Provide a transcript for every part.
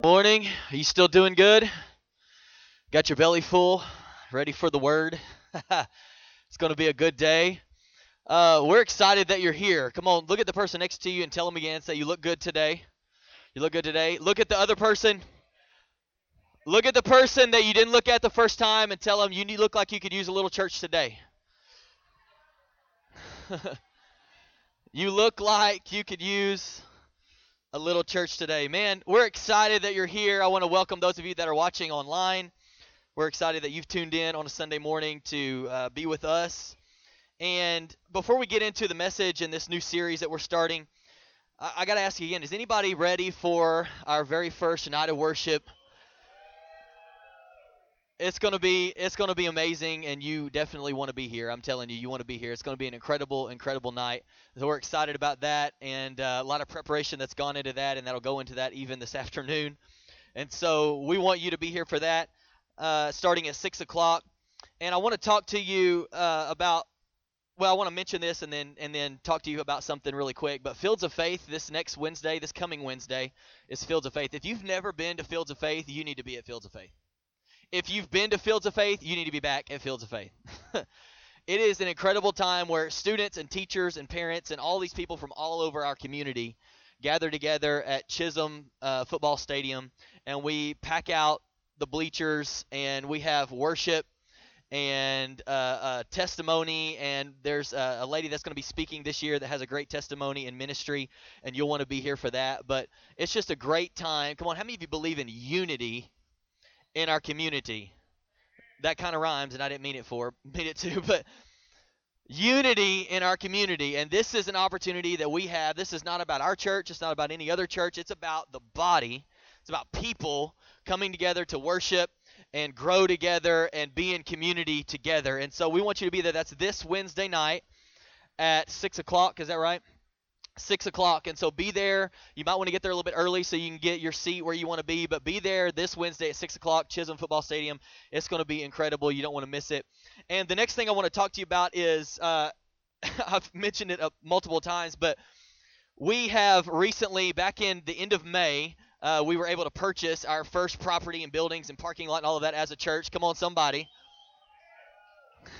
Morning. Are you still doing good? Got your belly full? Ready for the word? it's going to be a good day. Uh, we're excited that you're here. Come on, look at the person next to you and tell them again. Say, You look good today. You look good today. Look at the other person. Look at the person that you didn't look at the first time and tell them you look like you could use a little church today. you look like you could use a little church today. Man, we're excited that you're here. I want to welcome those of you that are watching online. We're excited that you've tuned in on a Sunday morning to uh, be with us. And before we get into the message and this new series that we're starting, I, I got to ask you again is anybody ready for our very first night of worship it's gonna be it's gonna be amazing, and you definitely want to be here. I'm telling you, you want to be here. It's gonna be an incredible, incredible night. So we're excited about that, and uh, a lot of preparation that's gone into that, and that'll go into that even this afternoon. And so we want you to be here for that, uh, starting at six o'clock. And I want to talk to you uh, about. Well, I want to mention this and then and then talk to you about something really quick. But Fields of Faith this next Wednesday, this coming Wednesday, is Fields of Faith. If you've never been to Fields of Faith, you need to be at Fields of Faith if you've been to Fields of Faith, you need to be back at Fields of Faith. it is an incredible time where students and teachers and parents and all these people from all over our community gather together at Chisholm uh, Football Stadium and we pack out the bleachers and we have worship and uh, testimony. And there's a, a lady that's going to be speaking this year that has a great testimony in ministry, and you'll want to be here for that. But it's just a great time. Come on, how many of you believe in unity in our community. That kind of rhymes, and I didn't mean it for, mean it to, but unity in our community. And this is an opportunity that we have. This is not about our church, it's not about any other church, it's about the body. It's about people coming together to worship and grow together and be in community together. And so we want you to be there. That's this Wednesday night at 6 o'clock. Is that right? Six o'clock and so be there. You might want to get there a little bit early so you can get your seat where you want to be but be there this wednesday at six o'clock chisholm football stadium. It's going to be incredible. You don't want to miss it. And the next thing i want to talk to you about is uh, i've mentioned it uh, multiple times but we have recently back in the end of may uh, we were able to purchase our first property and buildings and parking lot and all of that as a church. Come on somebody.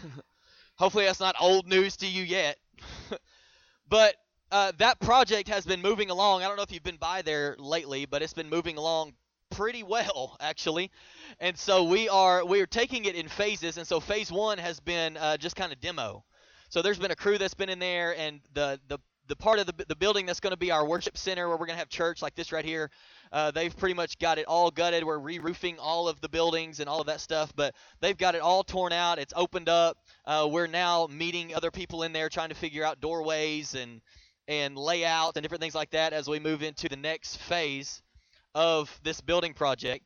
Hopefully that's not old news to you yet. But uh, that project has been moving along. I don't know if you've been by there lately, but it's been moving along pretty well actually. And so we are we are taking it in phases. And so phase one has been uh, just kind of demo. So there's been a crew that's been in there and the the the part of the, the building that's going to be our worship center where we're going to have church like this right here uh, they've pretty much got it all gutted. We're re-roofing all of the buildings and all of that stuff but they've got it all torn out. It's opened up. Uh, we're now meeting other people in there trying to figure out doorways and and layout and different things like that as we move into the next phase of this building project.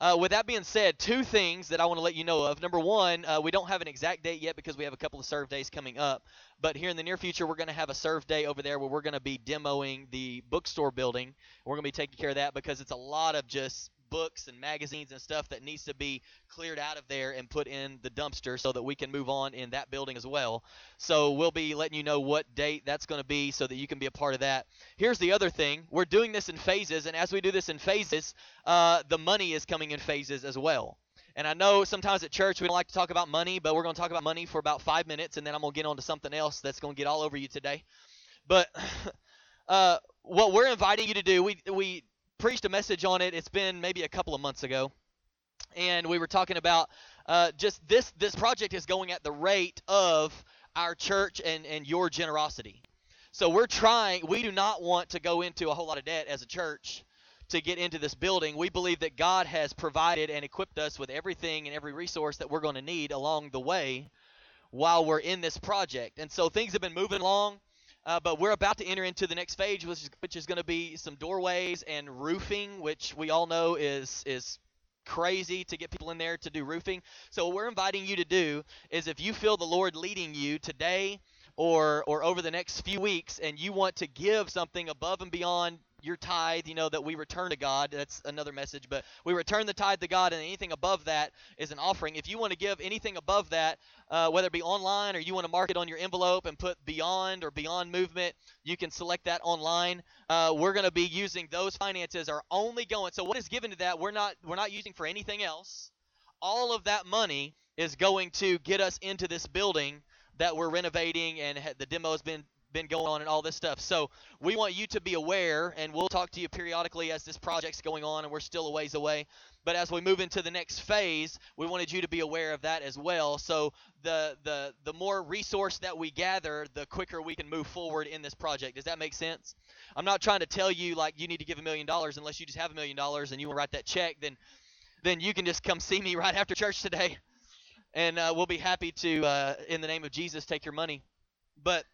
Uh, with that being said, two things that I want to let you know of. Number one, uh, we don't have an exact date yet because we have a couple of serve days coming up. But here in the near future, we're going to have a serve day over there where we're going to be demoing the bookstore building. We're going to be taking care of that because it's a lot of just books and magazines and stuff that needs to be cleared out of there and put in the dumpster so that we can move on in that building as well. So we'll be letting you know what date that's going to be so that you can be a part of that. Here's the other thing we're doing this in phases, and as we do this in phases, uh, the money is coming in phases as well. And I know sometimes at church we don't like to talk about money, but we're going to talk about money for about five minutes, and then I'm going to get on to something else that's going to get all over you today. But uh, what we're inviting you to do, we we preached a message on it. It's been maybe a couple of months ago, and we were talking about uh, just this. This project is going at the rate of our church and and your generosity. So we're trying. We do not want to go into a whole lot of debt as a church to get into this building. We believe that God has provided and equipped us with everything and every resource that we're going to need along the way while we're in this project. And so things have been moving along. Uh, but we're about to enter into the next phase, which is, which is going to be some doorways and roofing, which we all know is is crazy to get people in there to do roofing. So what we're inviting you to do is if you feel the Lord leading you today or or over the next few weeks and you want to give something above and beyond your tithe, you know, that we return to God. That's another message, but we return the tithe to God, and anything above that is an offering. If you want to give anything above that, uh, whether it be online or you want to mark it on your envelope and put Beyond or Beyond Movement, you can select that online. Uh, we're going to be using those finances are only going. So what is given to that, we're not we're not using for anything else. All of that money is going to get us into this building that we're renovating and the demo has been been going on and all this stuff. So we want you to be aware, and we'll talk to you periodically as this project's going on, and we're still a ways away. But as we move into the next phase, we wanted you to be aware of that as well. So the the the more resource that we gather, the quicker we can move forward in this project. Does that make sense? I'm not trying to tell you like you need to give a million dollars unless you just have a million dollars and you want to write that check. Then then you can just come see me right after church today, and uh, we'll be happy to, uh, in the name of Jesus, take your money. But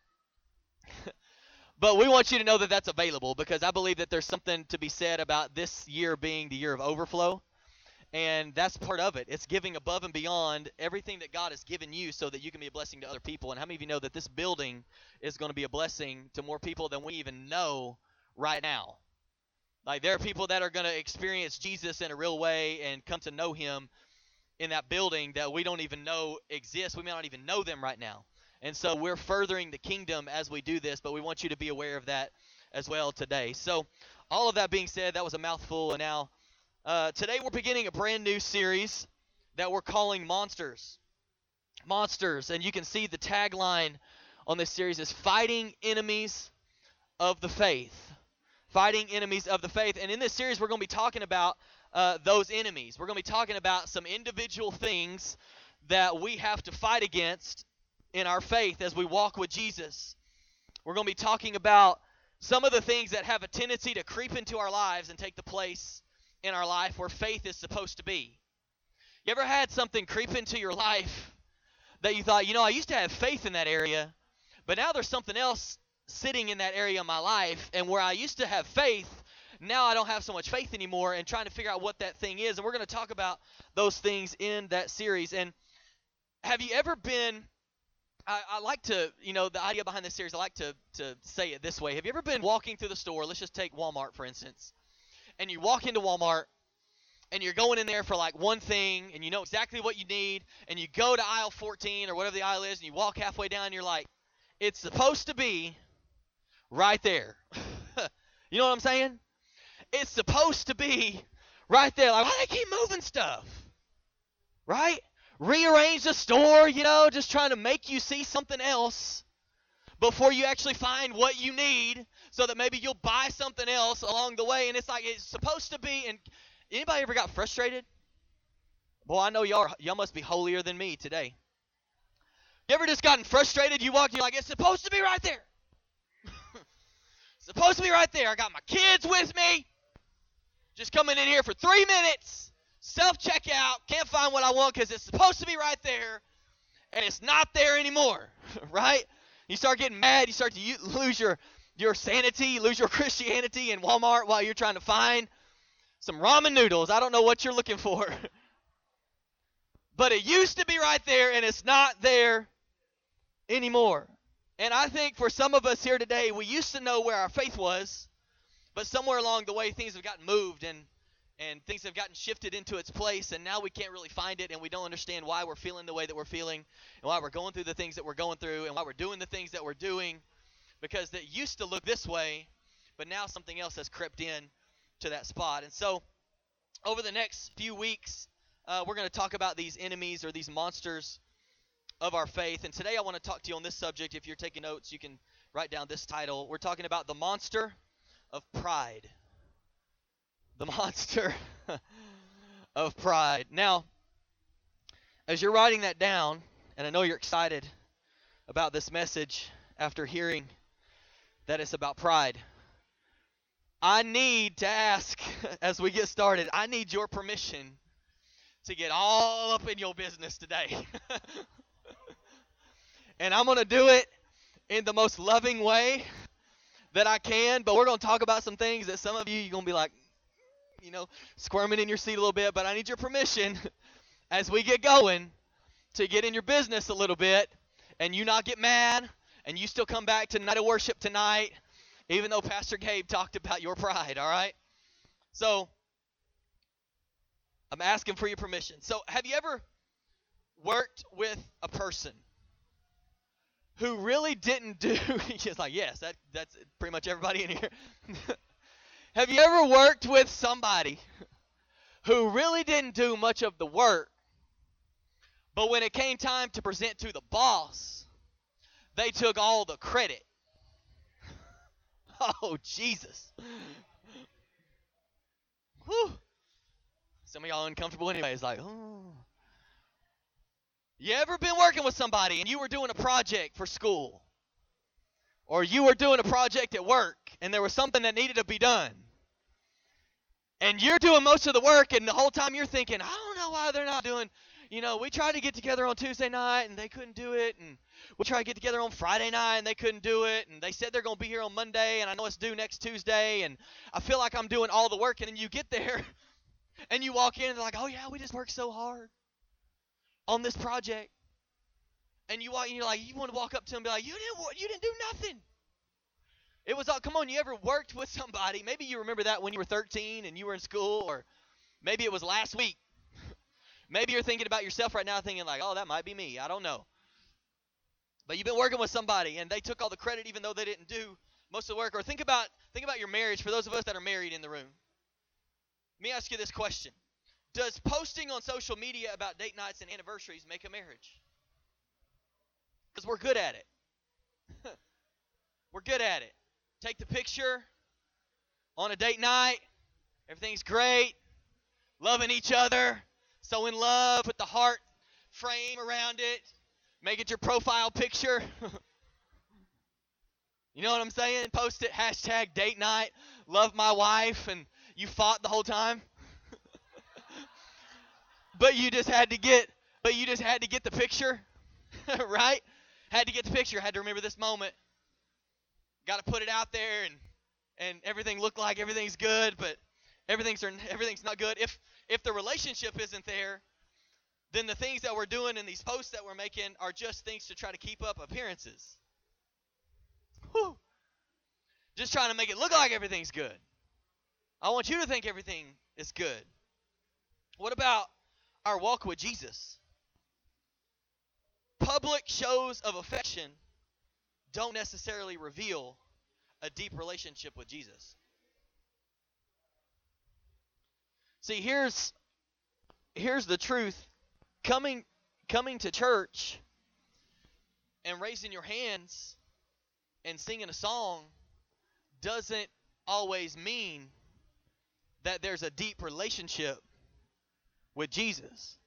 but we want you to know that that's available because I believe that there's something to be said about this year being the year of overflow. And that's part of it. It's giving above and beyond everything that God has given you so that you can be a blessing to other people. And how many of you know that this building is going to be a blessing to more people than we even know right now? Like, there are people that are going to experience Jesus in a real way and come to know Him in that building that we don't even know exists. We may not even know them right now. And so we're furthering the kingdom as we do this, but we want you to be aware of that as well today. So, all of that being said, that was a mouthful. And now, uh, today we're beginning a brand new series that we're calling Monsters. Monsters. And you can see the tagline on this series is Fighting Enemies of the Faith. Fighting Enemies of the Faith. And in this series, we're going to be talking about uh, those enemies. We're going to be talking about some individual things that we have to fight against in our faith as we walk with Jesus. We're going to be talking about some of the things that have a tendency to creep into our lives and take the place in our life where faith is supposed to be. You ever had something creep into your life that you thought, you know, I used to have faith in that area, but now there's something else sitting in that area of my life, and where I used to have faith, now I don't have so much faith anymore, and trying to figure out what that thing is. And we're going to talk about those things in that series. And have you ever been I, I, like to, you know, the idea behind this series, I like to, to say it this way. Have you ever been walking through the store? Let's just take Walmart, for instance. And you walk into Walmart and you're going in there for like one thing and you know exactly what you need. And you go to aisle 14 or whatever the aisle is and you walk halfway down and you're like, it's supposed to be right there. you know what I'm saying? It's supposed to be right there. Like, why do they keep moving stuff? Right? Rearrange the store, you know, just trying to make you see something else before you actually find what you need so that maybe you'll buy something else along the way. And it's like it's supposed to be and anybody ever got frustrated? Boy i know y'all y'all must be holier than me today. You ever just gotten frustrated? You walk you're like it's supposed to be right there. Supposed to be right there. I got my kids with me. Just coming in here for three minutes self checkout, can't find what I want because it's supposed to be right there, and it's not there anymore, right? You start getting mad, you start to lose your your sanity, lose your Christianity in Walmart while you're trying to find some ramen noodles. I don't know what you're looking for. but it used to be right there and it's not there anymore. And I think for some of us here today, we used to know where our faith was, but somewhere along the way things have gotten moved and and things have gotten shifted into its place and now we can't really find it and we don't understand why we're feeling the way that we're feeling and why we're going through the things that we're going through and why we're doing the things that we're doing because it used to look this way but now something else has crept in to that spot. And so over the next few weeks uh, we're going to talk about these enemies or these monsters of our faith and today i want to talk to you on this subject. If you're taking notes you can write down this title. We're talking about the monster of pride the monster of pride. Now, as you're writing that down, and I know you're excited about this message after hearing that it's about pride, I need to ask as we get started, I need your permission to get all up in your business today. and I'm going to do it in the most loving way that I can, but we're going to talk about some things that some of you you're going to be like, you know, squirming in your seat a little bit, but I need your permission as we get going to get in your business a little bit and you not get mad and you still come back to night of worship tonight Even though Pastor Gabe talked about your pride, all right? So, I'm asking for your permission. So, have you ever worked with a person who really didn't do he's like, "Yes, that that's pretty much everybody in here." have you ever worked with somebody who really didn't do much of the work, but when it came time to present to the boss, they took all the credit? oh, Jesus. Whew. Some of y'all uncomfortable anyway. It's like, oh. You ever been working with somebody and you were doing a project for school? Or you were doing a project at work and there was something that needed to be done? And you're doing most of the work and the whole time you're thinking, I don't know why they're not doing, you know, we tried to get together on Tuesday night and they couldn't do it and we tried to get together on Friday night and they couldn't do it and they said they're going to be here on Monday and I know it's due next Tuesday and I feel like I'm doing all the work and then you get there and you walk in and they're like, "Oh yeah, we just worked so hard on this project." And you walk and you're like, you want to walk up to them and be like, "You didn't, you didn't do nothing." It was all. Come on, you ever worked with somebody? Maybe you remember that when you were 13 and you were in school, or maybe it was last week. maybe you're thinking about yourself right now, thinking like, "Oh, that might be me." I don't know. But you've been working with somebody and they took all the credit even though they didn't do most of the work. Or think about think about your marriage for those of us that are married in the room. Let me ask you this question. Does posting on social media about date nights and anniversaries make a marriage? Because we're good at it. we're good at it. Take the picture on a date night. Everything's great. Loving each other. So in love with the heart frame around it. Make it your profile picture. you know what I'm saying? Post it. Hashtag date night. Love my wife. And you fought the whole time. but you just had to get but you just had to get the picture, right? Had to get the picture, had to remember this moment. Got to put it out there and and everything looked like everything's good, but everything's everything's not good. If if the relationship isn't there, then the things that we're doing and these posts that we're making are just things to try to keep up appearances. Whew. Just trying to make it look like everything's good. I want you to think everything is good. What about our walk with Jesus? Public shows of affection don't necessarily reveal a deep relationship with Jesus. See, here's here's the truth. Coming coming to church and raising your hands and singing a song doesn't always mean that there's a deep relationship with Jesus.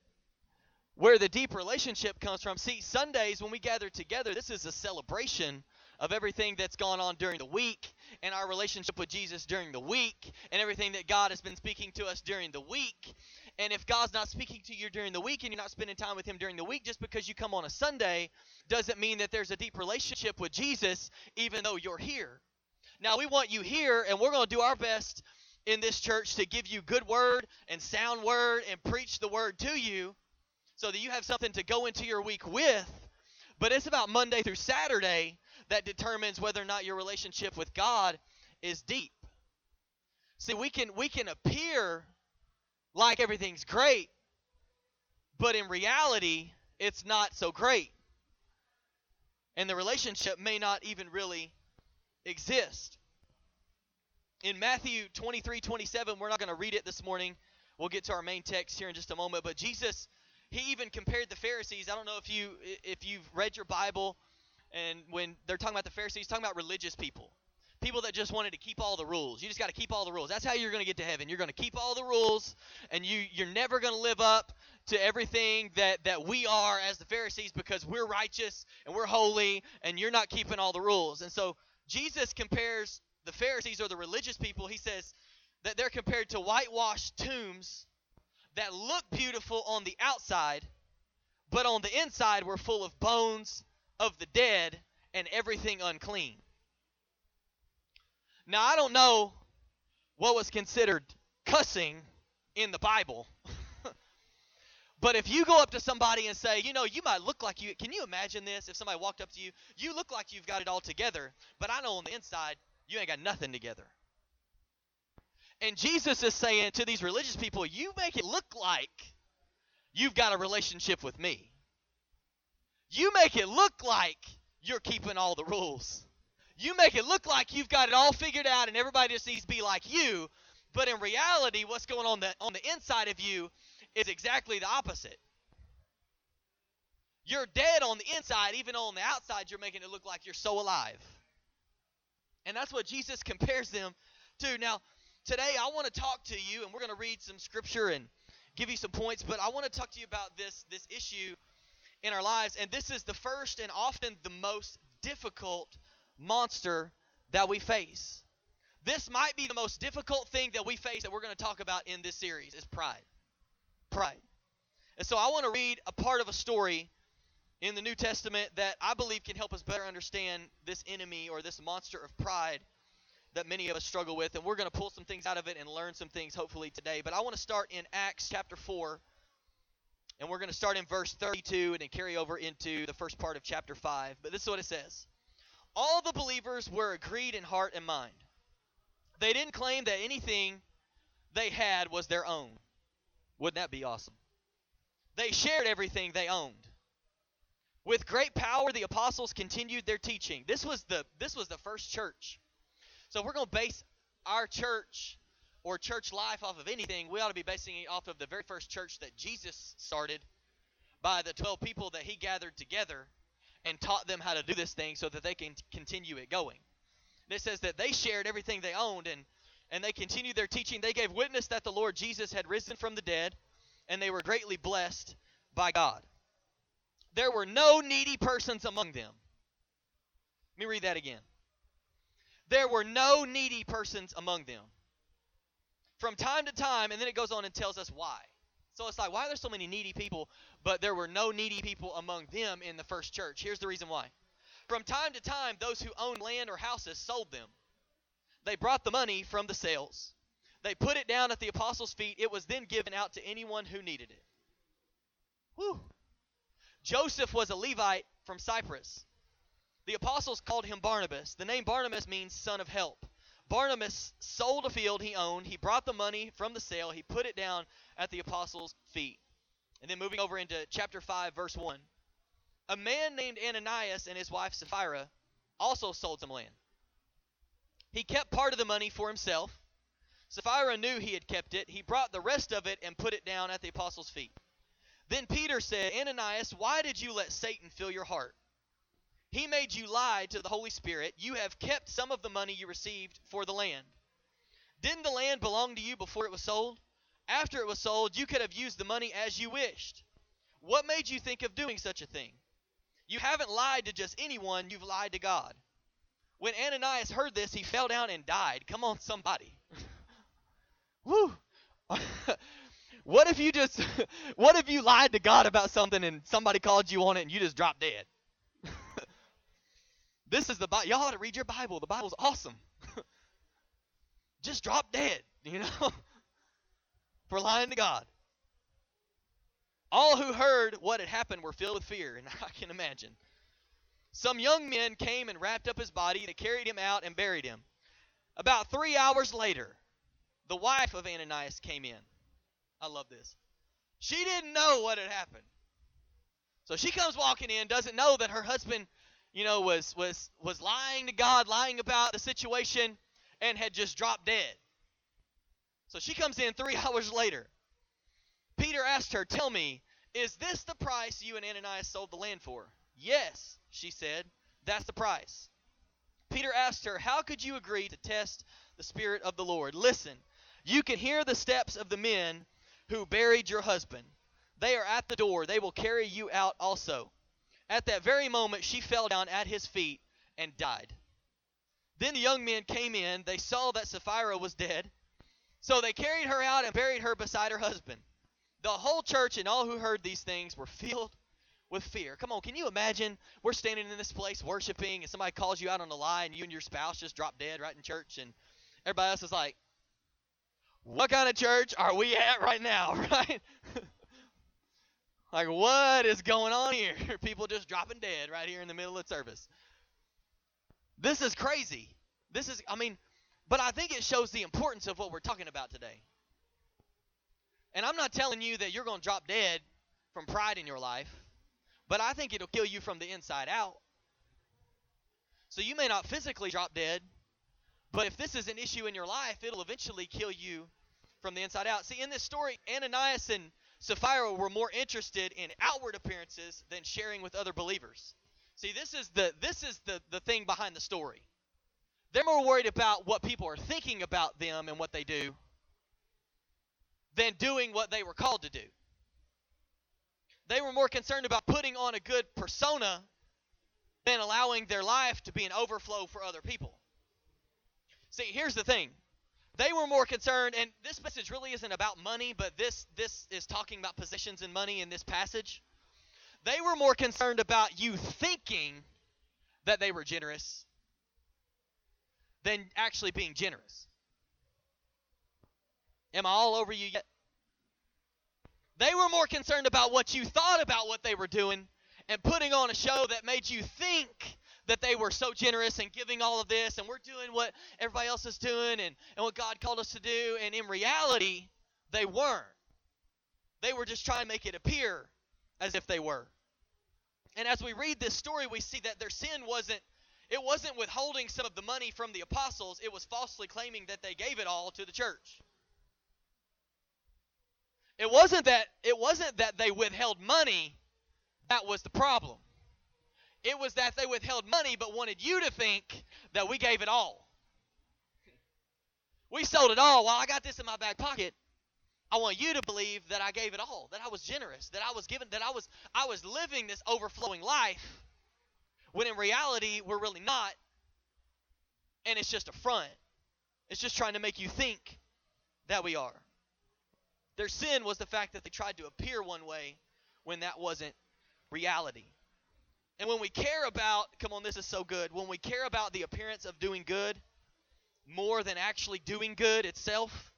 Where the deep relationship comes from. See, Sundays when we gather together, this is a celebration of everything that's gone on during the week and our relationship with Jesus during the week and everything that God has been speaking to us during the week. And if God's not speaking to you during the week and you're not spending time with Him during the week, just because you come on a Sunday doesn't mean that there's a deep relationship with Jesus, even though you're here. Now, we want you here, and we're going to do our best in this church to give you good word and sound word and preach the word to you so that you have something to go into your week with. But it's about Monday through Saturday that determines whether or not your relationship with God is deep. See, we can we can appear like everything's great, but in reality, it's not so great. And the relationship may not even really exist in Matthew 23 27, we're not going to read it this morning. We'll get to our main text here in just a moment. But Jesus, he even compared the Pharisees. I don't know if you if you've read your Bible, and when they're talking about the Pharisees, talking about religious people, people that just wanted to keep all the rules. You just got to keep all the rules. That's how you're going to get to heaven. You're going to keep all the rules, and you you're never going to live up to everything that that we are as the Pharisees because we're righteous and we're holy, and you're not keeping all the rules. And so Jesus compares the Pharisees or the religious people, he says that they're compared to whitewashed tombs that look beautiful on the outside, but on the inside were full of bones of the dead and everything unclean. Now, I don't know what was considered cussing in the Bible. but if you go up to somebody and say, you know, you might look like you, can you imagine this? If somebody walked up to you, you look like you've got it all together, but I know on the inside You ain't got nothing together. And Jesus is saying to these religious people, You make it look like you've got a relationship with me. You make it look like you're keeping all the rules. You make it look like you've got it all figured out and everybody just needs to be like you. But in reality, what's going on the, on the inside of you is exactly the opposite. You're dead on the inside, even on the outside, you're making it look like you're so alive. And that's what Jesus compares them to. Now, today I want to talk to you, and we're going to read some scripture and give you some points, but I want to talk to you about this, this issue in our lives. And this is the first and often the most difficult monster that we face. This might be the most difficult thing that we face that we're going to talk about in this series is pride. Pride. And so I want to read a part of a story in the New Testament that I believe can help us better understand this enemy or this monster of pride that many of us struggle with. And we're going to pull some things out of it and learn some things hopefully today. But I want to start in Acts chapter 4. And we're going to start in verse 32 and then carry over into the first part of chapter 5. But this is what it says All the believers were agreed in heart and mind. They didn't claim that anything they had was their own. Wouldn't that be awesome? They shared everything they owned. With great power, the apostles continued their teaching. This was the this was the first church. So if we're going to base our church or church life off of anything, we ought to be basing it off of the very first church that Jesus started by the 12 people that he gathered together and taught them how to do this thing so that they can continue it going. And it says that they shared everything they owned and and they continued their teaching. They gave witness that the Lord Jesus had risen from the dead, and they were greatly blessed by God there were no needy persons among them. Let me read that again. There were no needy persons among them. From time to time, and then it goes on and tells us why. So it's like, why are there so many needy people, but there were no needy people among them in the first church? Here's the reason why. From time to time, those who owned land or houses sold them. They brought the money from the sales. They put it down at the apostles' feet. It was then given out to anyone who needed it. Whew. Joseph was a Levite from Cyprus. The apostles called him Barnabas. The name Barnabas means son of help. Barnabas sold a field he owned. He brought the money from the sale. He put it down at the apostles' feet. And then moving over into chapter 5, verse 1. A man named Ananias and his wife Sapphira also sold some land. He kept part of the money for himself. Sapphira knew he had kept it. He brought the rest of it and put it down at the apostles' feet. Then Peter said, Ananias, why did you let Satan fill your heart? He made you lie to the Holy Spirit. You have kept some of the money you received for the land. Didn't the land belong to you before it was sold? After it was sold, you could have used the money as you wished. What made you think of doing such a thing? You haven't lied to just anyone, you've lied to God. When Ananias heard this, he fell down and died. Come on, somebody. Woo! What if you just what if you lied to God about something and somebody called you on it and you just dropped dead? This is the Bible. Y'all ought to read your Bible. The Bible's awesome. just drop dead, you know? For lying to God. All who heard what had happened were filled with fear, and I can imagine. Some young men came and wrapped up his body. They carried him out and buried him. About three hours later, the wife of Ananias came in. I love this. She didn't know what had happened. So she comes walking in, doesn't know that her husband, you know, was was was lying to God, lying about the situation, and had just dropped dead. So she comes in three hours later. Peter asked her, Tell me, is this the price you and Ananias sold the land for? Yes, she said. That's the price. Peter asked her, How could you agree to test the Spirit of the Lord? Listen, you can hear the steps of the men who buried your husband. They are at the door. They will carry you out also. At that very moment, she fell down at his feet and died. Then the young men came in. They saw that Sapphira was dead. So they carried her out and buried her beside her husband. The whole church and all who heard these things were filled with fear. Come on, can you imagine? We're standing in this place worshiping, and somebody calls you out on a lie, and you and your spouse just drop dead right in church, and everybody else is like, what kind of church are we at right now, right? Like, what is going on here? People just dropping dead right here in the middle of service. This is crazy. This is, I mean, but I think it shows the importance of what we're talking about today. And I'm not telling you that you're going to drop dead from pride in your life, but I think it'll kill you from the inside out. So you may not physically drop dead, but if this is an issue in your life, it'll eventually kill you from the inside out. See, in this story, Ananias and Sapphira were more interested in outward appearances than sharing with other believers. See, this is the this is the, the thing behind the story. They're more worried about what people are thinking about them and what they do than doing what they were called to do. They were more concerned about putting on a good persona than allowing their life to be an overflow for other people. See, here's the thing. They were more concerned, and this message really isn't about money, but this this is talking about positions and money in this passage. They were more concerned about you thinking that they were generous than actually being generous. Am I all over you yet? They were more concerned about what you thought about what they were doing and putting on a show that made you think that they were so generous and giving all of this and we're doing what everybody else is doing and, and what God called us to do. And in reality, they weren't. They were just trying to make it appear as if they were. And as we read this story, we see that their sin wasn't it wasn't withholding some of the money from the apostles, it was falsely claiming that they gave it all to the church. It wasn't that it wasn't that they withheld money that was the problem. It was that they withheld money but wanted you to think that we gave it all. We sold it all. Well, I got this in my back pocket. I want you to believe that I gave it all, that I was generous, that I was given, that I was I was living this overflowing life when in reality we're really not. And it's just a front. It's just trying to make you think that we are. Their sin was the fact that they tried to appear one way when that wasn't reality. And when we care about, come on, this is so good. When we care about the appearance of doing good more than actually doing good itself,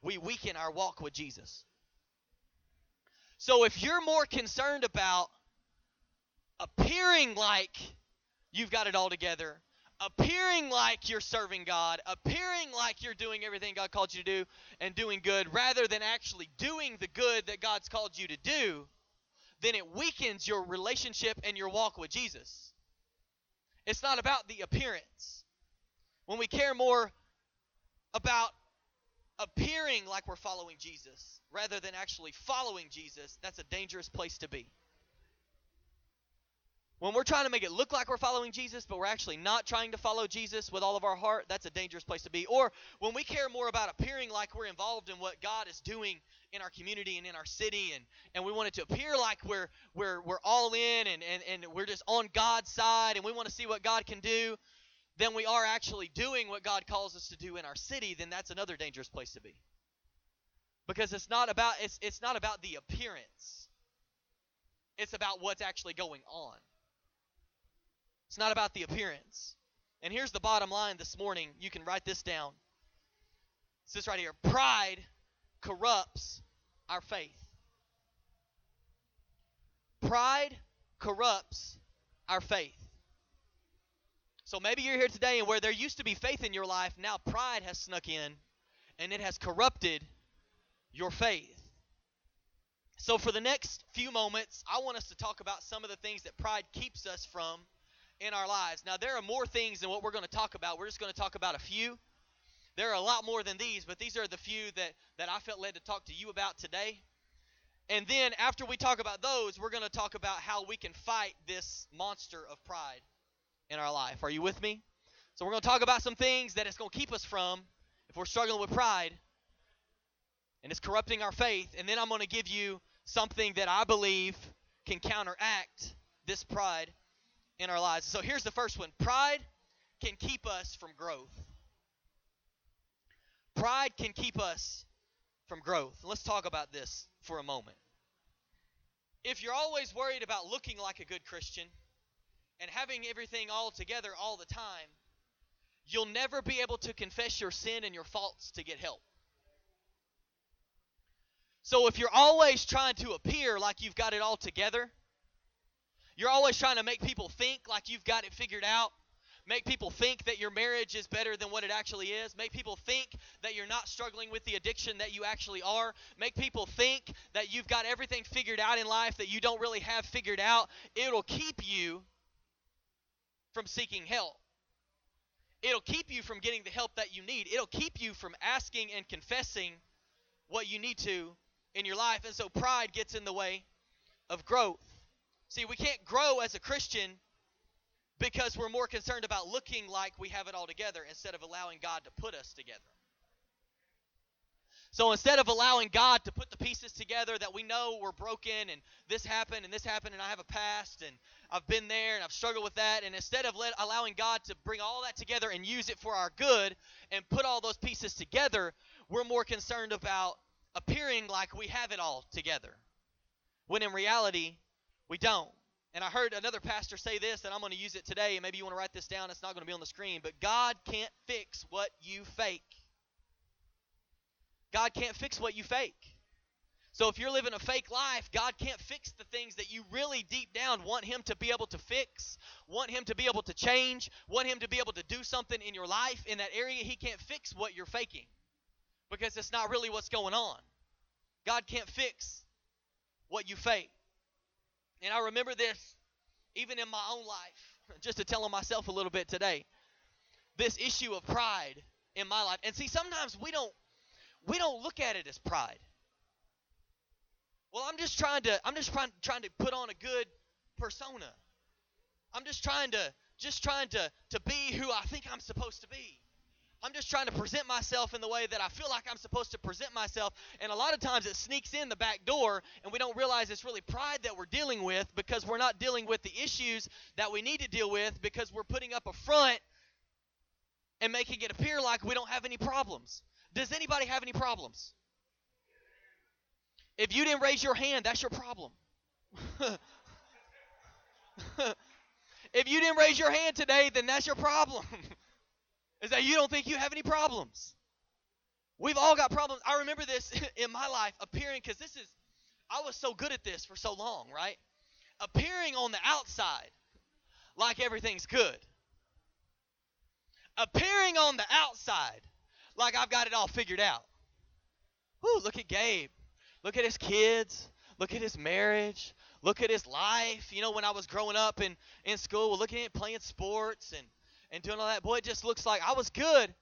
we weaken our walk with Jesus. So if you're more concerned about appearing like you've got it all together, appearing like you're serving God, appearing like you're doing everything God called you to do and doing good, rather than actually doing the good that God's called you to do, then it weakens your relationship and your walk with Jesus. It's not about the appearance. When we care more about appearing like we're following Jesus rather than actually following Jesus, that's a dangerous place to be. When we're trying to make it look like we're following Jesus, but we're actually not trying to follow Jesus with all of our heart, that's a dangerous place to be. Or when we care more about appearing like we're involved in what God is doing in our community and in our city, and, and we want it to appear like we're we're we're all in and, and, and we're just on God's side and we want to see what God can do, then we are actually doing what God calls us to do in our city, then that's another dangerous place to be. Because it's not about it's it's not about the appearance. It's about what's actually going on. It's not about the appearance. And here's the bottom line this morning. You can write this down. It's this right here. Pride corrupts our faith. Pride corrupts our faith. So maybe you're here today and where there used to be faith in your life, now pride has snuck in and it has corrupted your faith. So for the next few moments, I want us to talk about some of the things that pride keeps us from in our lives. Now, there are more things than what we're going to talk about. We're just going to talk about a few. There are a lot more than these, but these are the few that, that I felt led to talk to you about today. And then after we talk about those, we're going to talk about how we can fight this monster of pride in our life. Are you with me? So we're going to talk about some things that it's going to keep us from if we're struggling with pride and it's corrupting our faith. And then I'm going to give you something that I believe can counteract this pride in our lives. So here's the first one pride can keep us from growth. Pride can keep us from growth. Let's talk about this for a moment. If you're always worried about looking like a good Christian and having everything all together all the time, you'll never be able to confess your sin and your faults to get help. So if you're always trying to appear like you've got it all together, you're always trying to make people think like you've got it figured out, Make people think that your marriage is better than what it actually is. Make people think that you're not struggling with the addiction that you actually are. Make people think that you've got everything figured out in life that you don't really have figured out. It'll keep you from seeking help. It'll keep you from getting the help that you need. It'll keep you from asking and confessing what you need to in your life. And so pride gets in the way of growth. See, we can't grow as a Christian because we're more concerned about looking like we have it all together instead of allowing God to put us together. So instead of allowing God to put the pieces together that we know we're broken and this happened and this happened and I have a past and I've been there and I've struggled with that, and instead of let, allowing God to bring all that together and use it for our good and put all those pieces together, we're more concerned about appearing like we have it all together. When in reality, we don't. And I heard another pastor say this, and I'm going to use it today. And maybe you want to write this down. It's not going to be on the screen. But God can't fix what you fake. God can't fix what you fake. So if you're living a fake life, God can't fix the things that you really deep down want Him to be able to fix, want Him to be able to change, want Him to be able to do something in your life in that area. He can't fix what you're faking because it's not really what's going on. God can't fix what you fake. And I remember this even in my own life, just to tell on myself a little bit today. This issue of pride in my life. And see, sometimes we don't we don't look at it as pride. Well, I'm just trying to I'm just trying trying to put on a good persona. I'm just trying to just trying to to be who I think I'm supposed to be. Just trying to present myself in the way that I feel like I'm supposed to present myself. And a lot of times it sneaks in the back door, and we don't realize it's really pride that we're dealing with because we're not dealing with the issues that we need to deal with because we're putting up a front and making it appear like we don't have any problems. Does anybody have any problems? If you didn't raise your hand, that's your problem. if you didn't raise your hand today, then that's your problem. is that you don't think you have any problems. We've all got problems. I remember this in my life appearing because this is, I was so good at this for so long, right? Appearing on the outside like everything's good. Appearing on the outside like I've got it all figured out. Whoo, look at Gabe. Look at his kids. Look at his marriage. Look at his life. You know, when I was growing up in, in school, looking at playing sports and and doing all that. Boy, it just looks like I was good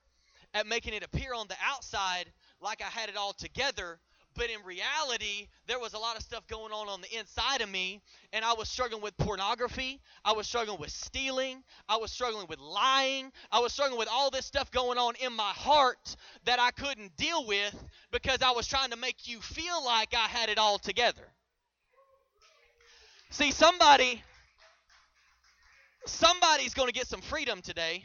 at making it appear on the outside like I had it all together. But in reality, there was a lot of stuff going on on the inside of me, and I was struggling with pornography. I was struggling with stealing. I was struggling with lying. I was struggling with all this stuff going on in my heart that I couldn't deal with because I was trying to make you feel like I had it all together. See, somebody somebody's going to get some freedom today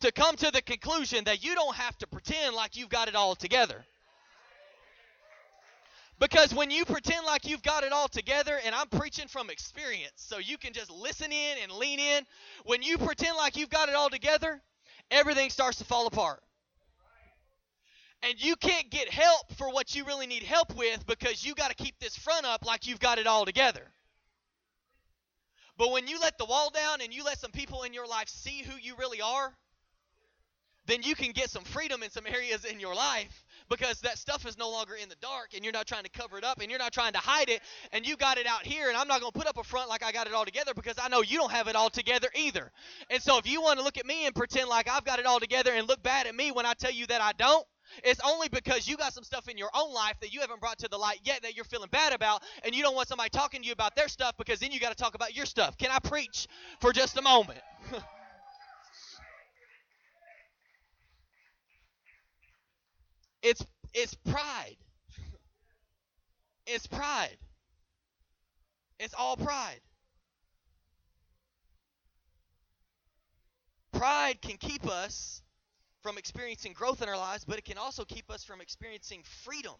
to come to the conclusion that you don't have to pretend like you've got it all together. Because when you pretend like you've got it all together, and I'm preaching from experience, so you can just listen in and lean in. When you pretend like you've got it all together, everything starts to fall apart. And you can't get help for what you really need help with because you got to keep this front up like you've got it all together. But when you let the wall down and you let some people in your life see who you really are, then you can get some freedom in some areas in your life because that stuff is no longer in the dark and you're not trying to cover it up and you're not trying to hide it and you got it out here and I'm not going to put up a front like I got it all together because I know you don't have it all together either. And so if you want to look at me and pretend like I've got it all together and look bad at me when I tell you that I don't, it's only because you got some stuff in your own life that you haven't brought to the light yet that you're feeling bad about, and you don't want somebody talking to you about their stuff because then you got to talk about your stuff. Can I preach for just a moment? it's it's pride. It's pride. It's all pride. Pride can keep us from experiencing growth in our lives, but it can also keep us from experiencing freedom.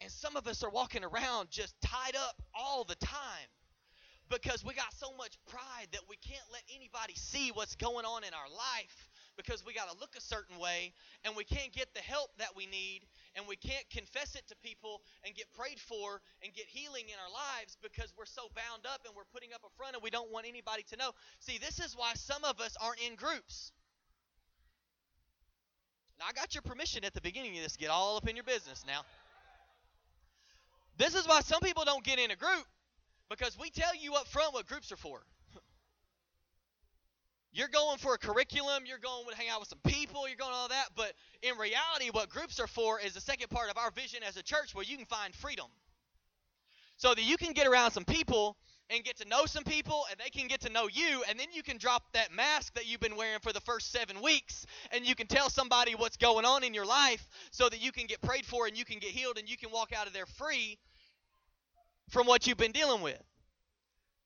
And some of us are walking around just tied up all the time because we got so much pride that we can't let anybody see what's going on in our life because we got to look a certain way and we can't get the help that we need and we can't confess it to people and get prayed for and get healing in our lives because we're so bound up and we're putting up a front and we don't want anybody to know. See, this is why some of us aren't in groups. Now, I got your permission at the beginning of this. To get all up in your business now. This is why some people don't get in a group because we tell you up front what groups are for. You're going for a curriculum, you're going to hang out with some people, you're going all that, but in reality, what groups are for is the second part of our vision as a church where you can find freedom. So that you can get around some people and get to know some people and they can get to know you and then you can drop that mask that you've been wearing for the first seven weeks and you can tell somebody what's going on in your life so that you can get prayed for and you can get healed and you can walk out of there free from what you've been dealing with.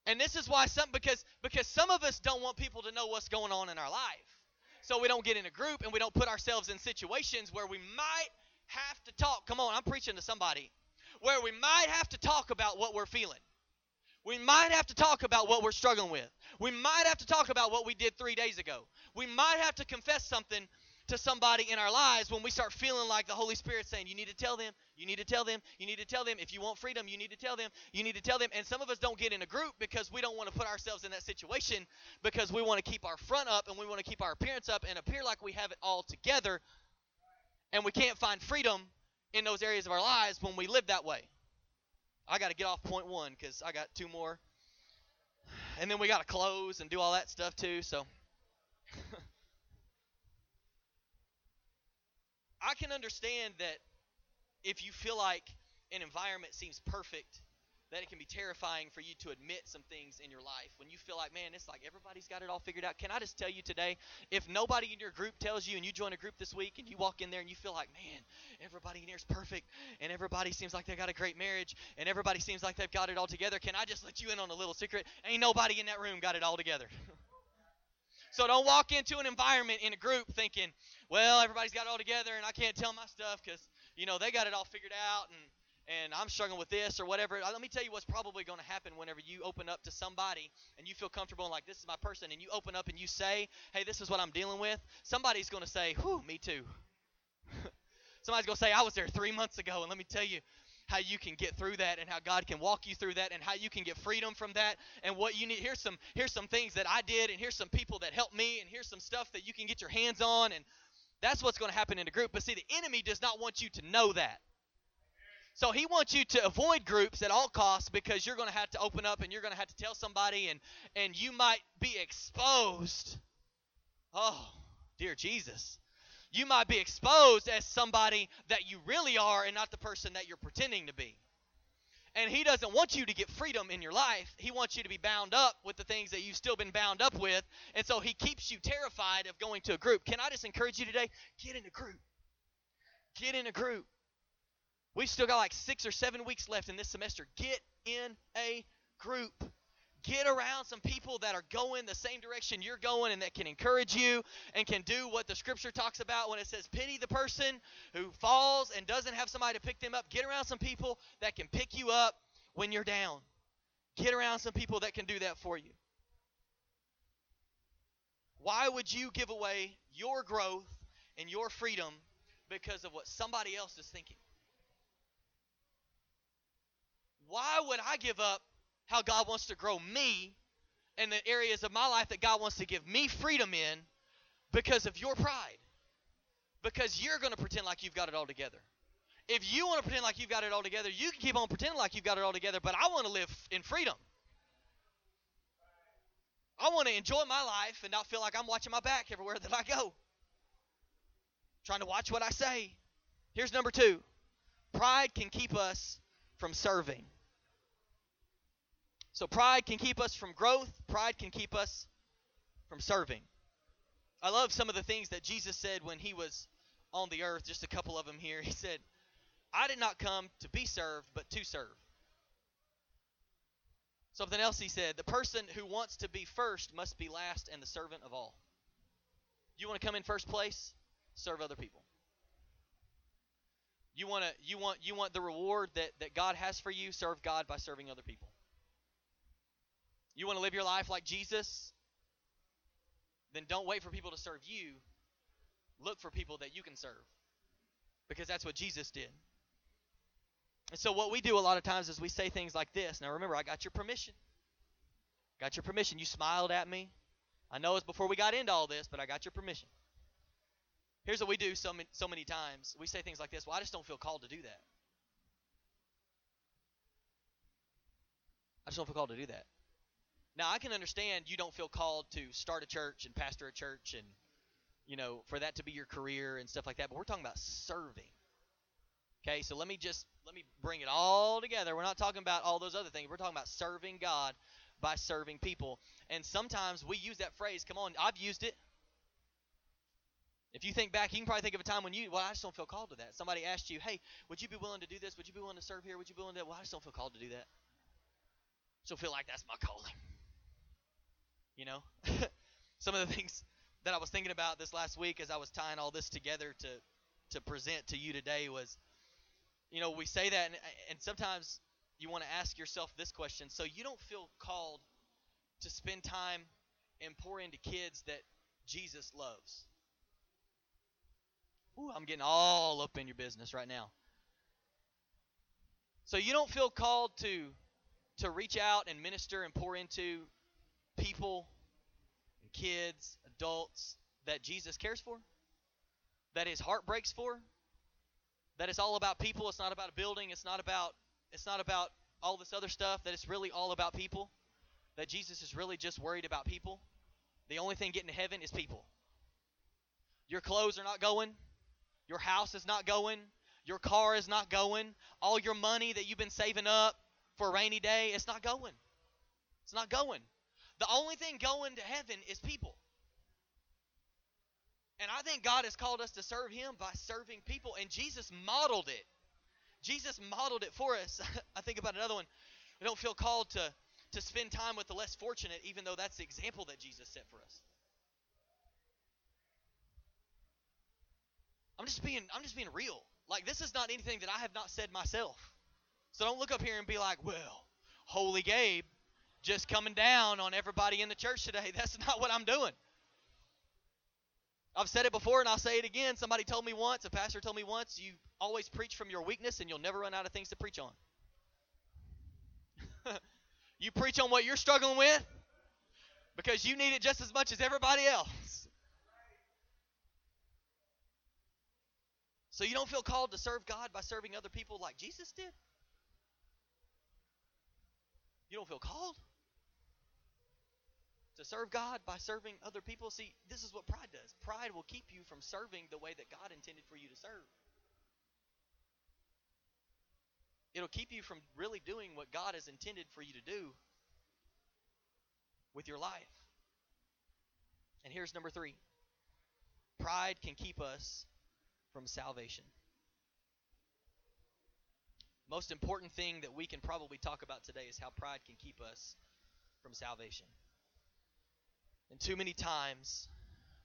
And this is why some because because some of us don't want people to know what's going on in our life. So we don't get in a group and we don't put ourselves in situations where we might have to talk. Come on i'm preaching to somebody. Where we might have to talk about what we're feeling we might have to talk about what we're struggling with. We might have to talk about what we did three days ago. We might have to confess something to somebody in our lives when we start feeling like the Holy Spirit saying, You need to tell them, you need to tell them, you need to tell them. If you want freedom, you need to tell them, you need to tell them. And some of us don't get in a group because we don't want to put ourselves in that situation because we want to keep our front up and we want to keep our appearance up and appear like we have it all together. And we can't find freedom in those areas of our lives when we live that way. I got to get off point one because I got two more. And then we got to close and do all that stuff too. So I can understand that if you feel like an environment seems perfect that it can be terrifying for you to admit some things in your life when you feel like, man, it's like everybody's got it all figured out. Can I just tell you today, if nobody in your group tells you and you join a group this week and you walk in there and you feel like, man, everybody in here is perfect and everybody seems like they've got a great marriage and everybody seems like they've got it all together, can I just let you in on a little secret? Ain't nobody in that room got it all together. so don't walk into an environment in a group thinking, well, everybody's got it all together and I can't tell my stuff because, you know, they got it all figured out and and I'm struggling with this or whatever. Uh, let me tell you what's probably going to happen whenever you open up to somebody and you feel comfortable and like this is my person and you open up and you say, "Hey, this is what I'm dealing with." Somebody's going to say, "Whew, me too." Somebody's going to say, "I was there 3 months ago and let me tell you how you can get through that and how God can walk you through that and how you can get freedom from that and what you need here's some here's some things that I did and here's some people that helped me and here's some stuff that you can get your hands on and that's what's going to happen in a group but see the enemy does not want you to know that so he wants you to avoid groups at all costs because you're going to have to open up and you're going to have to tell somebody and and you might be exposed. Oh, dear Jesus. You might be exposed as somebody that you really are and not the person that you're pretending to be. And he doesn't want you to get freedom in your life. He wants you to be bound up with the things that you've still been bound up with. And so he keeps you terrified of going to a group. Can I just encourage you today? Get in a group. Get in a group. We've still got like six or seven weeks left in this semester. Get in a group. Get around some people that are going the same direction you're going and that can encourage you and can do what the scripture talks about when it says, pity the person who falls and doesn't have somebody to pick them up. Get around some people that can pick you up when you're down. Get around some people that can do that for you. Why would you give away your growth and your freedom because of what somebody else is thinking? Why would I give up how God wants to grow me and the areas of my life that God wants to give me freedom in because of your pride? Because you're going to pretend like you've got it all together. If you want to pretend like you've got it all together, you can keep on pretending like you've got it all together, but I want to live in freedom. I want to enjoy my life and not feel like I'm watching my back everywhere that I go. Trying to watch what I say. Here's number two pride can keep us from serving. So pride can keep us from growth, pride can keep us from serving. I love some of the things that Jesus said when he was on the earth, just a couple of them here. He said, I did not come to be served, but to serve. Something else he said, the person who wants to be first must be last and the servant of all. You want to come in first place? Serve other people. You want to you want you want the reward that, that God has for you, serve God by serving other people. You want to live your life like Jesus? Then don't wait for people to serve you. Look for people that you can serve. because that's what Jesus did. And so what we do a lot of times is we say things like this. Now remember, I got your permission. Got your permission. You smiled at me. I know it's before we got into all this, but I got your permission. Here's what we do so many, so many times. We say things like this, well, I just don't feel called to do that. I just don't feel called to do that. Now, I can understand you don't feel called to start a church and pastor a church and, you know, for that to be your career and stuff like that, but we're talking about serving. Okay, so let me just let me bring it all together. We're not talking about all those other things. We're talking about serving God by serving people. And sometimes we use that phrase, come on, I've used it. If you think back, you can probably think of a time when you, well, I just don't feel called to that. Somebody asked you, hey, would you be willing to do this? Would you be willing to serve here? Would you be willing to, well, I just don't feel called to do that. So feel like that's my calling. You know? Some of the things that I was thinking about this last week as I was tying all this together to to present to you today was you know, we say that and, and sometimes you want to ask yourself this question. So you don't feel called to spend time and pour into kids that Jesus loves. Ooh, I'm getting all up in your business right now. So you don't feel called to to reach out and minister and pour into people and kids, adults that Jesus cares for? That his heart breaks for? That it's all about people, it's not about a building, it's not about it's not about all this other stuff, that it's really all about people? That Jesus is really just worried about people? The only thing getting to heaven is people. Your clothes are not going, your house is not going. Your car is not going. All your money that you've been saving up for a rainy day, it's not going. It's not going. The only thing going to heaven is people. And I think God has called us to serve Him by serving people, and Jesus modeled it. Jesus modeled it for us. I think about another one. We don't feel called to, to spend time with the less fortunate, even though that's the example that Jesus set for us. I'm just being I'm just being real. Like this is not anything that I have not said myself. So don't look up here and be like, "Well, Holy Gabe just coming down on everybody in the church today." That's not what I'm doing. I've said it before and I'll say it again. Somebody told me once, a pastor told me once, you always preach from your weakness and you'll never run out of things to preach on. you preach on what you're struggling with because you need it just as much as everybody else. So you don't feel called to serve God by serving other people like Jesus did? You don't feel called to serve God by serving other people? See, this is what pride does. Pride will keep you from serving the way that God intended for you to serve. It'll keep you from really doing what God has intended for you to do with your life. And here's number three pride can keep us from salvation. Most important thing that we can probably talk about today is how pride can keep us from salvation. And too many times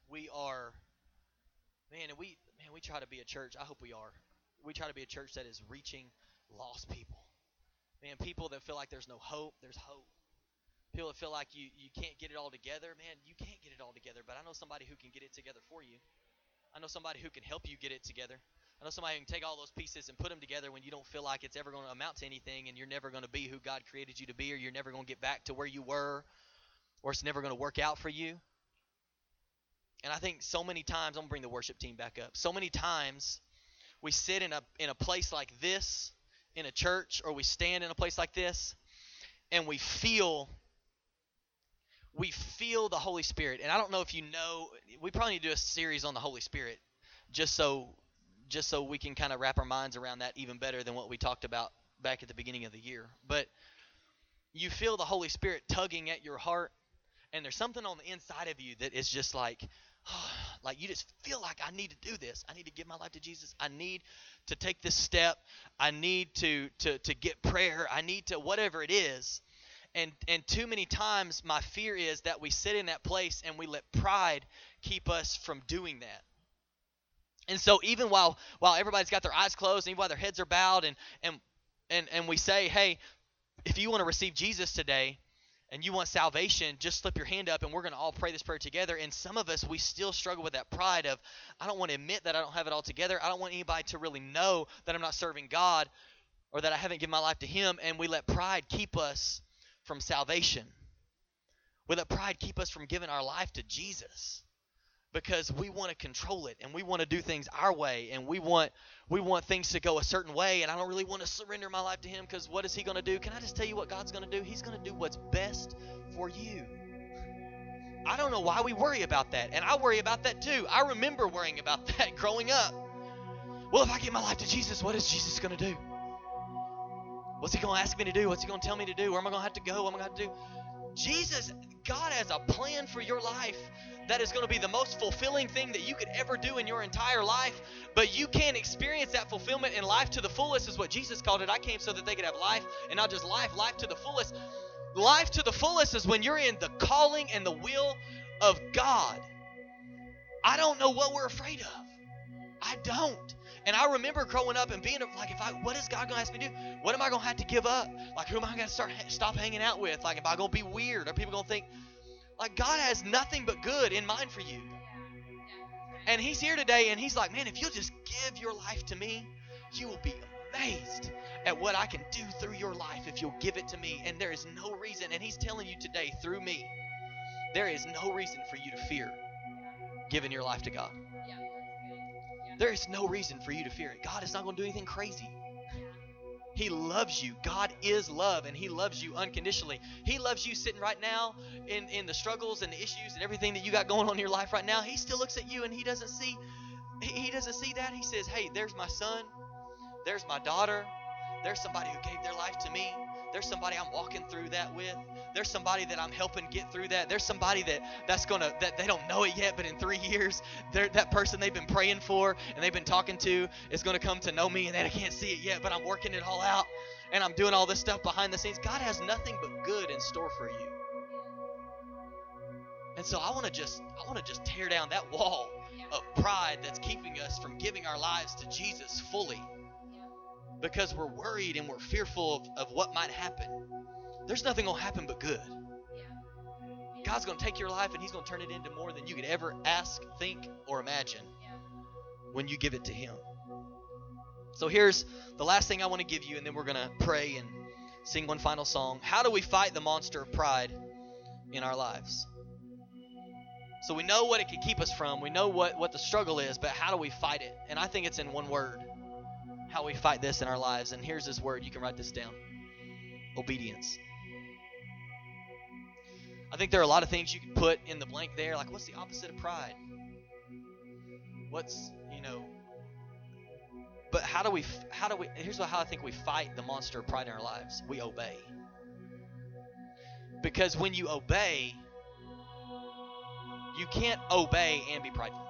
we are man, and we man, we try to be a church. I hope we are. We try to be a church that is reaching lost people. Man, people that feel like there's no hope, there's hope. People that feel like you, you can't get it all together, man, you can't get it all together, but I know somebody who can get it together for you. I know somebody who can help you get it together. I know somebody who can take all those pieces and put them together when you don't feel like it's ever going to amount to anything and you're never going to be who God created you to be or you're never going to get back to where you were or it's never going to work out for you. And I think so many times, I'm going to bring the worship team back up. So many times we sit in a in a place like this in a church or we stand in a place like this and we feel we feel the Holy Spirit. And I don't know if you know, we probably need to do a series on the Holy Spirit just so just so we can kind of wrap our minds around that even better than what we talked about back at the beginning of the year. But you feel the Holy Spirit tugging at your heart and there's something on the inside of you that is just like like you just feel like I need to do this. I need to give my life to Jesus. I need to take this step. I need to to to get prayer. I need to whatever it is. And and too many times my fear is that we sit in that place and we let pride keep us from doing that. And so even while while everybody's got their eyes closed and even while their heads are bowed and and and and we say, "Hey, if you want to receive Jesus today, and you want salvation, just slip your hand up and we're going to all pray this prayer together. And some of us, we still struggle with that pride of, I don't want to admit that I don't have it all together. I don't want anybody to really know that I'm not serving God or that I haven't given my life to Him. And we let pride keep us from salvation. We let pride keep us from giving our life to Jesus because we want to control it and we want to do things our way and we want we want things to go a certain way and I don't really want to surrender my life to him cuz what is he going to do? Can I just tell you what God's going to do? He's going to do what's best for you. I don't know why we worry about that and I worry about that too. I remember worrying about that growing up. Well, if I give my life to Jesus, what is Jesus going to do? What's he going to ask me to do? What's he going to tell me to do? Where am I going to have to go? What am I going to do? Jesus, God has a plan for your life that is going to be the most fulfilling thing that you could ever do in your entire life. But you can't experience that fulfillment in life to the fullest, is what Jesus called it. I came so that they could have life, and not just life, life to the fullest. Life to the fullest is when you're in the calling and the will of God. I don't know what we're afraid of. I don't. And I remember growing up and being like, if I, what is God gonna ask me to do? What am I gonna have to give up? Like, who am I gonna start stop hanging out with? Like, am I gonna be weird? Are people gonna think, like, God has nothing but good in mind for you? And He's here today, and He's like, man, if you'll just give your life to me, you will be amazed at what I can do through your life if you'll give it to me. And there is no reason, and He's telling you today through me, there is no reason for you to fear giving your life to God. There is no reason for you to fear it. God is not going to do anything crazy. He loves you. God is love, and He loves you unconditionally. He loves you sitting right now in, in the struggles and the issues and everything that you got going on in your life right now. He still looks at you and He doesn't see He doesn't see that. He says, Hey, there's my son, there's my daughter, there's somebody who gave their life to me. There's somebody I'm walking through that with. There's somebody that I'm helping get through that. There's somebody that that's gonna that they don't know it yet, but in three years, that person they've been praying for and they've been talking to is gonna come to know me, and they can't see it yet, but I'm working it all out, and I'm doing all this stuff behind the scenes. God has nothing but good in store for you. And so I want to just I want to just tear down that wall of pride that's keeping us from giving our lives to Jesus fully because we're worried and we're fearful of, of what might happen. There's nothing going to happen but good. God's going to take your life and He's going to turn it into more than you could ever ask, think, or imagine when you give it to Him. So here's the last thing I want to give you, and then we're going to pray and sing one final song. How do we fight the monster of pride in our lives? So we know what it can keep us from, we know what, what the struggle is, but how do we fight it? And I think it's in one word how we fight this in our lives. And here's this word. You can write this down obedience. I think there are a lot of things you can put in the blank there. Like, what's the opposite of pride? What's, you know, but how do we, how do we, here's how I think we fight the monster of pride in our lives we obey. Because when you obey, you can't obey and be prideful.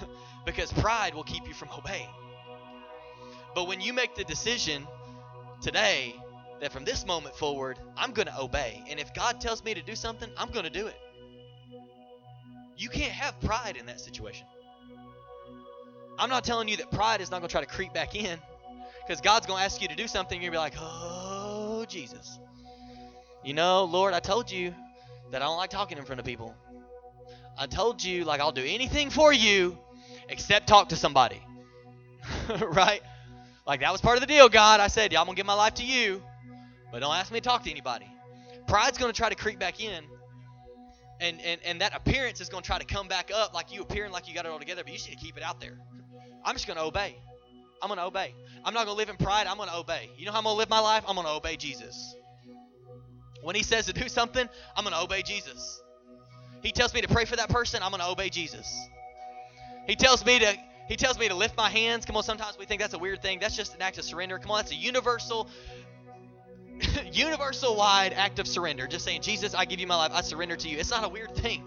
because pride will keep you from obeying. But when you make the decision today that from this moment forward, I'm going to obey. And if God tells me to do something, I'm going to do it. You can't have pride in that situation. I'm not telling you that pride is not going to try to creep back in because God's going to ask you to do something. You're going to be like, oh, Jesus. You know, Lord, I told you that I don't like talking in front of people. I told you, like, I'll do anything for you except talk to somebody. right? Like that was part of the deal, God. I said, yeah, I'm gonna give my life to you, but don't ask me to talk to anybody. Pride's gonna try to creep back in. And, and, and that appearance is to try to come back up like you appearing like you got it all together, but you should keep it out there. I'm just to obey. I'm to obey. I'm not to live in pride. I'm to obey. You know how I'm to live my life? I'm to obey Jesus. When he says to do something, I'm to obey Jesus. He tells me to pray for that person, I'm to obey Jesus. He tells me to he tells me to lift my hands. Come on, sometimes we think that's a weird thing. That's just an act of surrender. Come on, that's a universal, universal wide act of surrender. Just saying, Jesus, I give you my life. I surrender to you. It's not a weird thing.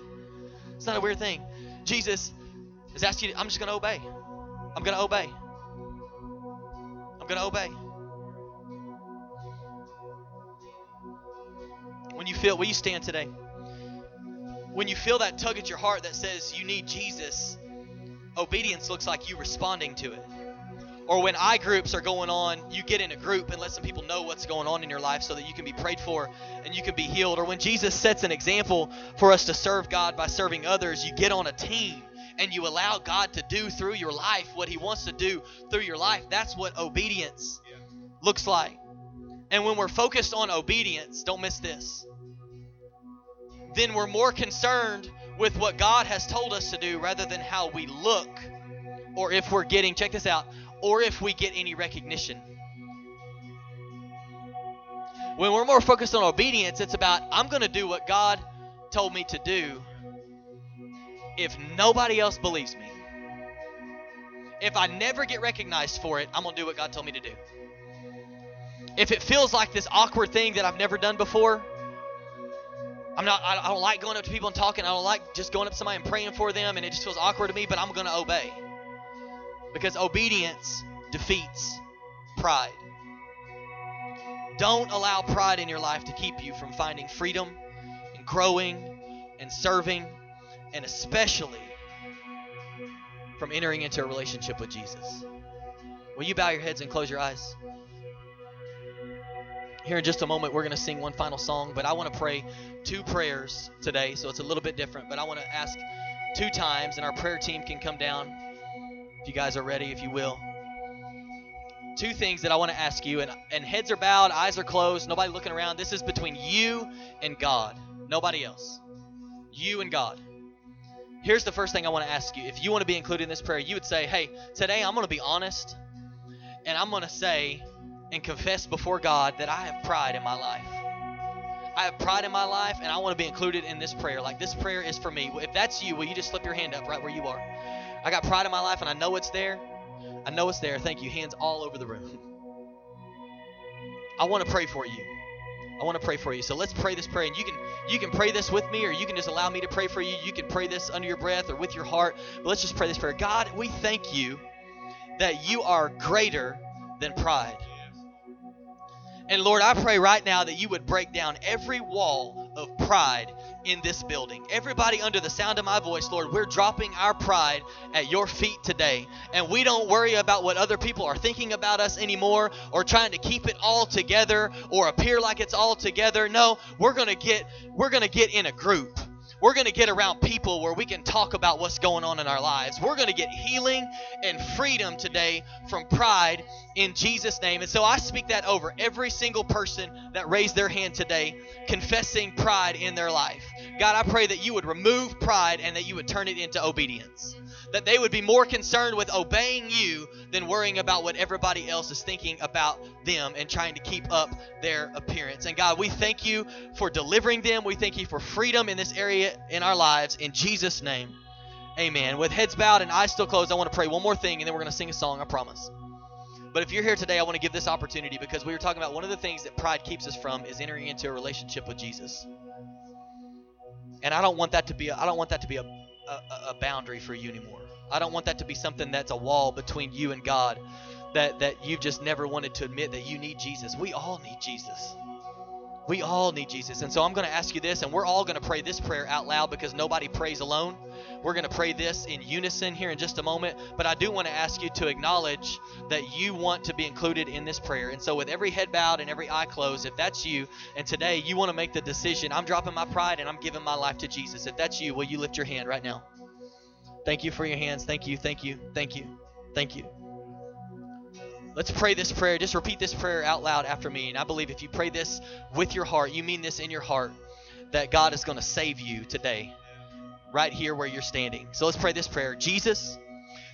It's not a weird thing. Jesus is asking you, I'm just going to obey. I'm going to obey. I'm going to obey. When you feel, will you stand today? When you feel that tug at your heart that says you need Jesus, Obedience looks like you responding to it. Or when I groups are going on, you get in a group and let some people know what's going on in your life so that you can be prayed for and you can be healed. Or when Jesus sets an example for us to serve God by serving others, you get on a team and you allow God to do through your life what He wants to do through your life. That's what obedience looks like. And when we're focused on obedience, don't miss this, then we're more concerned with what God has told us to do rather than how we look or if we're getting, check this out, or if we get any recognition. When we're more focused on obedience, it's about, I'm going to do what God told me to do if nobody else believes me. If I never get recognized for it, I'm going to do what God told me to do. If it feels like this awkward thing that I've never done before, I'm not I don't like going up to people and talking. I don't like just going up to somebody and praying for them and it just feels awkward to me, but I'm going to obey. Because obedience defeats pride. Don't allow pride in your life to keep you from finding freedom and growing and serving and especially from entering into a relationship with Jesus. Will you bow your heads and close your eyes? Here in just a moment, we're going to sing one final song, but I want to pray two prayers today, so it's a little bit different. But I want to ask two times, and our prayer team can come down if you guys are ready, if you will. Two things that I want to ask you, and, and heads are bowed, eyes are closed, nobody looking around. This is between you and God, nobody else. You and God. Here's the first thing I want to ask you. If you want to be included in this prayer, you would say, Hey, today I'm going to be honest, and I'm going to say and confess before God that I have pride in my life. I have pride in my life, and I want to be included in this prayer. Like, this prayer is for me. If that's you, will you just slip your hand up right where you are? I got pride in my life and I know it's there. I know it's there. Thank you. Hands all over the room. I want to pray for you. I want to pray for you. So let's pray this prayer. And you can you can pray this with me or you can just allow me to pray for you. You can pray this under your breath or with your heart. But let's just pray this prayer. God, we thank you that you are greater than pride. And Lord, I pray right now that you would break down every wall of pride in this building. Everybody under the sound of my voice, Lord, we're dropping our pride at your feet today. And we don't worry about what other people are thinking about us anymore or trying to keep it all together or appear like it's all together. No, we're going to get we're going to get in a group we're going to get around people where we can talk about what's going on in our lives. We're going to get healing and freedom today from pride in Jesus' name. And so I speak that over every single person that raised their hand today, confessing pride in their life. God, I pray that you would remove pride and that you would turn it into obedience that they would be more concerned with obeying you than worrying about what everybody else is thinking about them and trying to keep up their appearance. And God, we thank you for delivering them. We thank you for freedom in this area in our lives. In Jesus' name, amen. With heads bowed and eyes still closed, I want to pray one more thing and then we're going to sing a song, I promise. But if you're here today, I want to give this opportunity because we were talking about one of the things that pride keeps us from is entering into a relationship with Jesus. And I don't want that to be a, I don't want that to be a a, a boundary for you anymore. I don't want that to be something that's a wall between you and God that, that you've just never wanted to admit that you need Jesus. We all need Jesus. We all need Jesus. And so I'm going to ask you this, and we're all going to pray this prayer out loud because nobody prays alone. We're going to pray this in unison here in just a moment. But I do want to ask you to acknowledge that you want to be included in this prayer. And so, with every head bowed and every eye closed, if that's you, and today you want to make the decision, I'm dropping my pride and I'm giving my life to Jesus. If that's you, will you lift your hand right now? Thank you for your hands. Thank you, thank you, thank you, thank you. Let's pray this prayer. Just repeat this prayer out loud after me. And I believe if you pray this with your heart, you mean this in your heart, that God is going to save you today, right here where you're standing. So let's pray this prayer. Jesus,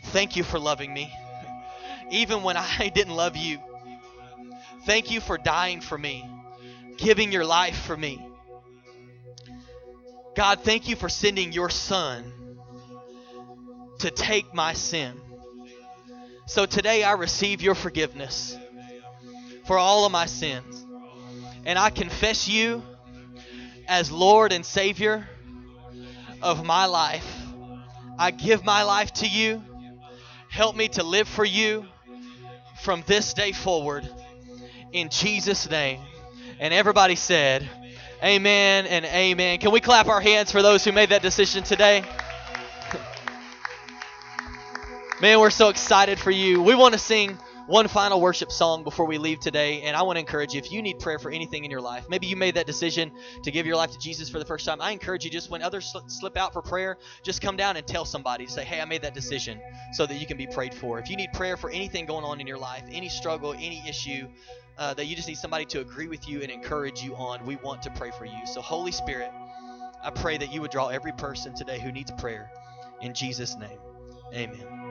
thank you for loving me, even when I didn't love you. Thank you for dying for me, giving your life for me. God, thank you for sending your son to take my sin. So today I receive your forgiveness for all of my sins. And I confess you as Lord and Savior of my life. I give my life to you. Help me to live for you from this day forward. In Jesus' name. And everybody said, Amen and amen. Can we clap our hands for those who made that decision today? Man, we're so excited for you. We want to sing one final worship song before we leave today. And I want to encourage you if you need prayer for anything in your life, maybe you made that decision to give your life to Jesus for the first time. I encourage you just when others slip out for prayer, just come down and tell somebody, say, hey, I made that decision so that you can be prayed for. If you need prayer for anything going on in your life, any struggle, any issue, uh, that you just need somebody to agree with you and encourage you on, we want to pray for you. So, Holy Spirit, I pray that you would draw every person today who needs prayer. In Jesus' name, amen.